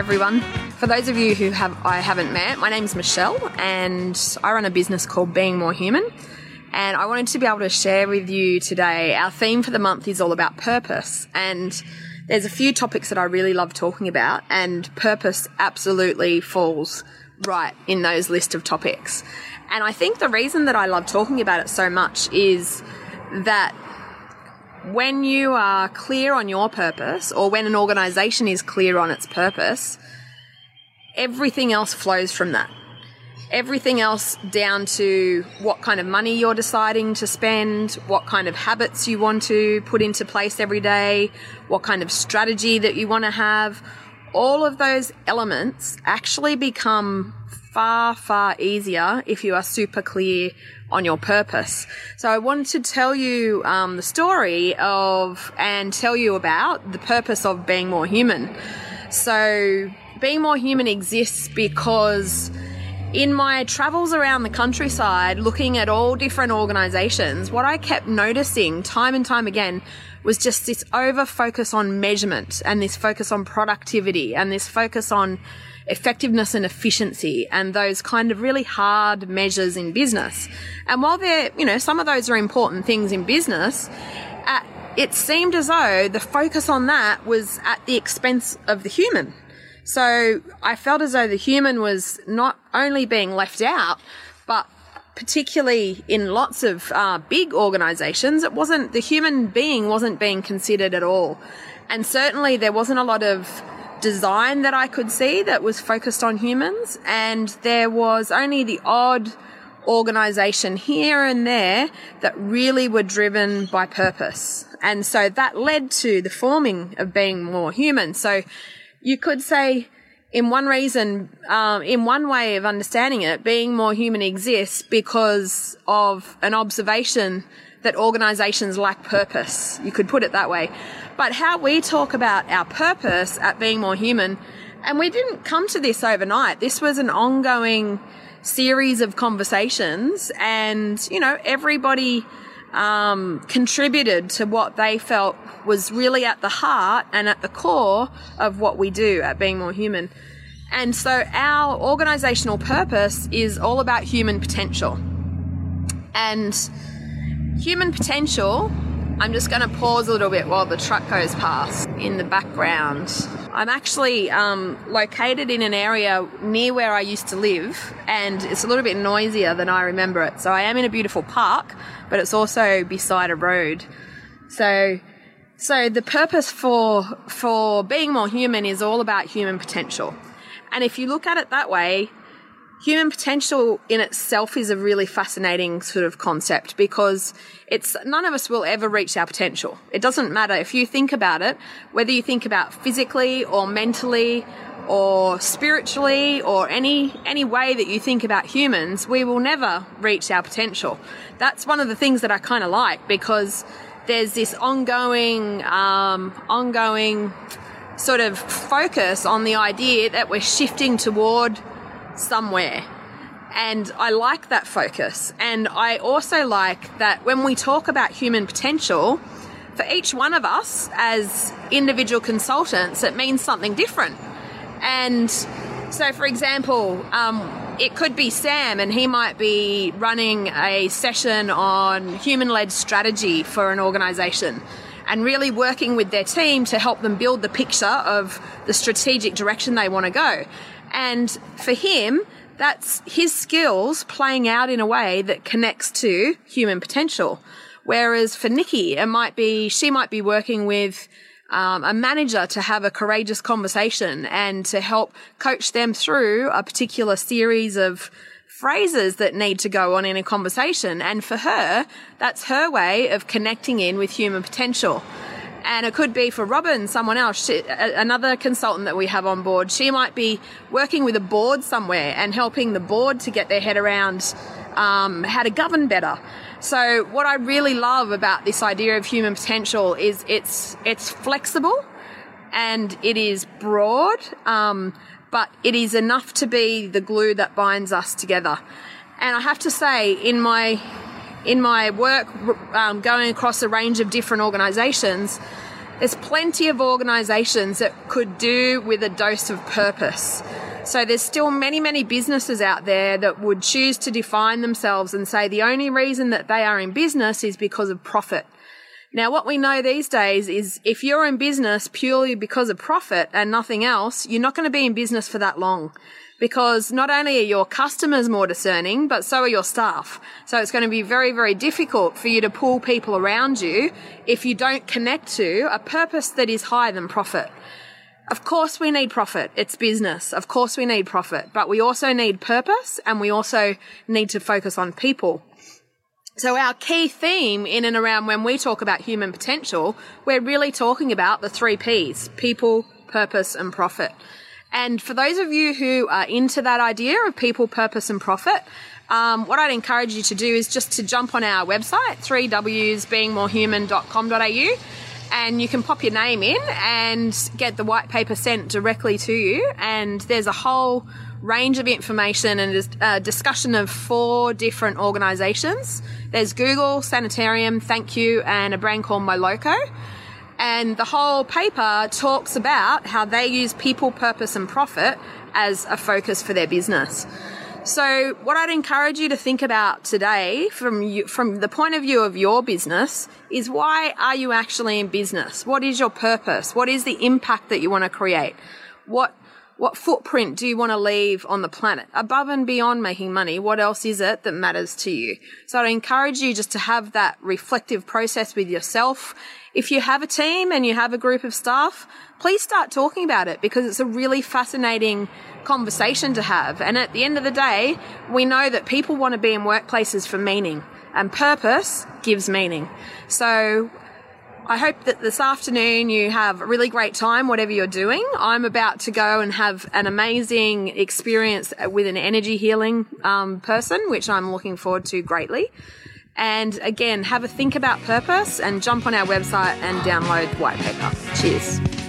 everyone. For those of you who have I haven't met, my name's Michelle and I run a business called Being More Human. And I wanted to be able to share with you today. Our theme for the month is all about purpose. And there's a few topics that I really love talking about, and purpose absolutely falls right in those list of topics. And I think the reason that I love talking about it so much is that when you are clear on your purpose, or when an organization is clear on its purpose, everything else flows from that. Everything else down to what kind of money you're deciding to spend, what kind of habits you want to put into place every day, what kind of strategy that you want to have. All of those elements actually become far, far easier if you are super clear on your purpose. So I wanted to tell you um, the story of and tell you about the purpose of being more human. So being more human exists because in my travels around the countryside, looking at all different organizations, what I kept noticing time and time again was just this over focus on measurement and this focus on productivity and this focus on effectiveness and efficiency and those kind of really hard measures in business. And while they're, you know, some of those are important things in business, uh, it seemed as though the focus on that was at the expense of the human. So I felt as though the human was not only being left out, but particularly in lots of uh, big organizations, it wasn't, the human being wasn't being considered at all. And certainly there wasn't a lot of design that I could see that was focused on humans. And there was only the odd organization here and there that really were driven by purpose. And so that led to the forming of being more human. So you could say, in one reason, um, in one way of understanding it, being more human exists because of an observation that organizations lack purpose. You could put it that way. But how we talk about our purpose at being more human, and we didn't come to this overnight. This was an ongoing series of conversations, and you know, everybody um, contributed to what they felt was really at the heart and at the core of what we do at Being More Human. And so our organizational purpose is all about human potential. And human potential, I'm just going to pause a little bit while the truck goes past in the background. I'm actually um, located in an area near where I used to live, and it's a little bit noisier than I remember it. So I am in a beautiful park, but it's also beside a road. So so the purpose for for being more human is all about human potential. And if you look at it that way, human potential in itself is a really fascinating sort of concept because it's none of us will ever reach our potential. It doesn't matter if you think about it, whether you think about physically or mentally or spiritually or any any way that you think about humans, we will never reach our potential. That's one of the things that I kind of like because there's this ongoing, um, ongoing sort of focus on the idea that we're shifting toward somewhere. And I like that focus. And I also like that when we talk about human potential, for each one of us as individual consultants, it means something different. And so, for example, um, it could be Sam, and he might be running a session on human led strategy for an organization and really working with their team to help them build the picture of the strategic direction they want to go. And for him, that's his skills playing out in a way that connects to human potential. Whereas for Nikki, it might be, she might be working with um, a manager to have a courageous conversation and to help coach them through a particular series of phrases that need to go on in a conversation. And for her, that's her way of connecting in with human potential. And it could be for Robin, someone else, she, another consultant that we have on board. She might be working with a board somewhere and helping the board to get their head around um, how to govern better. So what I really love about this idea of human potential is it's it's flexible and it is broad, um, but it is enough to be the glue that binds us together. And I have to say, in my in my work um, going across a range of different organisations, there's plenty of organizations that could do with a dose of purpose. So there's still many, many businesses out there that would choose to define themselves and say the only reason that they are in business is because of profit. Now, what we know these days is if you're in business purely because of profit and nothing else, you're not going to be in business for that long because not only are your customers more discerning, but so are your staff. So it's going to be very, very difficult for you to pull people around you if you don't connect to a purpose that is higher than profit. Of course we need profit. It's business. Of course we need profit, but we also need purpose and we also need to focus on people. So our key theme in and around when we talk about human potential, we're really talking about the three P's, people, purpose and profit. And for those of you who are into that idea of people, purpose, and profit, um, what I'd encourage you to do is just to jump on our website, 3ws and you can pop your name in and get the white paper sent directly to you. And there's a whole range of information and a uh, discussion of four different organizations. There's Google, Sanitarium, Thank You, and a brand called Moloco. And the whole paper talks about how they use people, purpose, and profit as a focus for their business. So, what I'd encourage you to think about today, from you, from the point of view of your business, is why are you actually in business? What is your purpose? What is the impact that you want to create? What what footprint do you want to leave on the planet above and beyond making money? What else is it that matters to you? So I encourage you just to have that reflective process with yourself. If you have a team and you have a group of staff, please start talking about it because it's a really fascinating conversation to have. And at the end of the day, we know that people want to be in workplaces for meaning and purpose gives meaning. So I hope that this afternoon you have a really great time, whatever you're doing. I'm about to go and have an amazing experience with an energy healing um, person, which I'm looking forward to greatly. And again, have a think about purpose and jump on our website and download white paper. Cheers.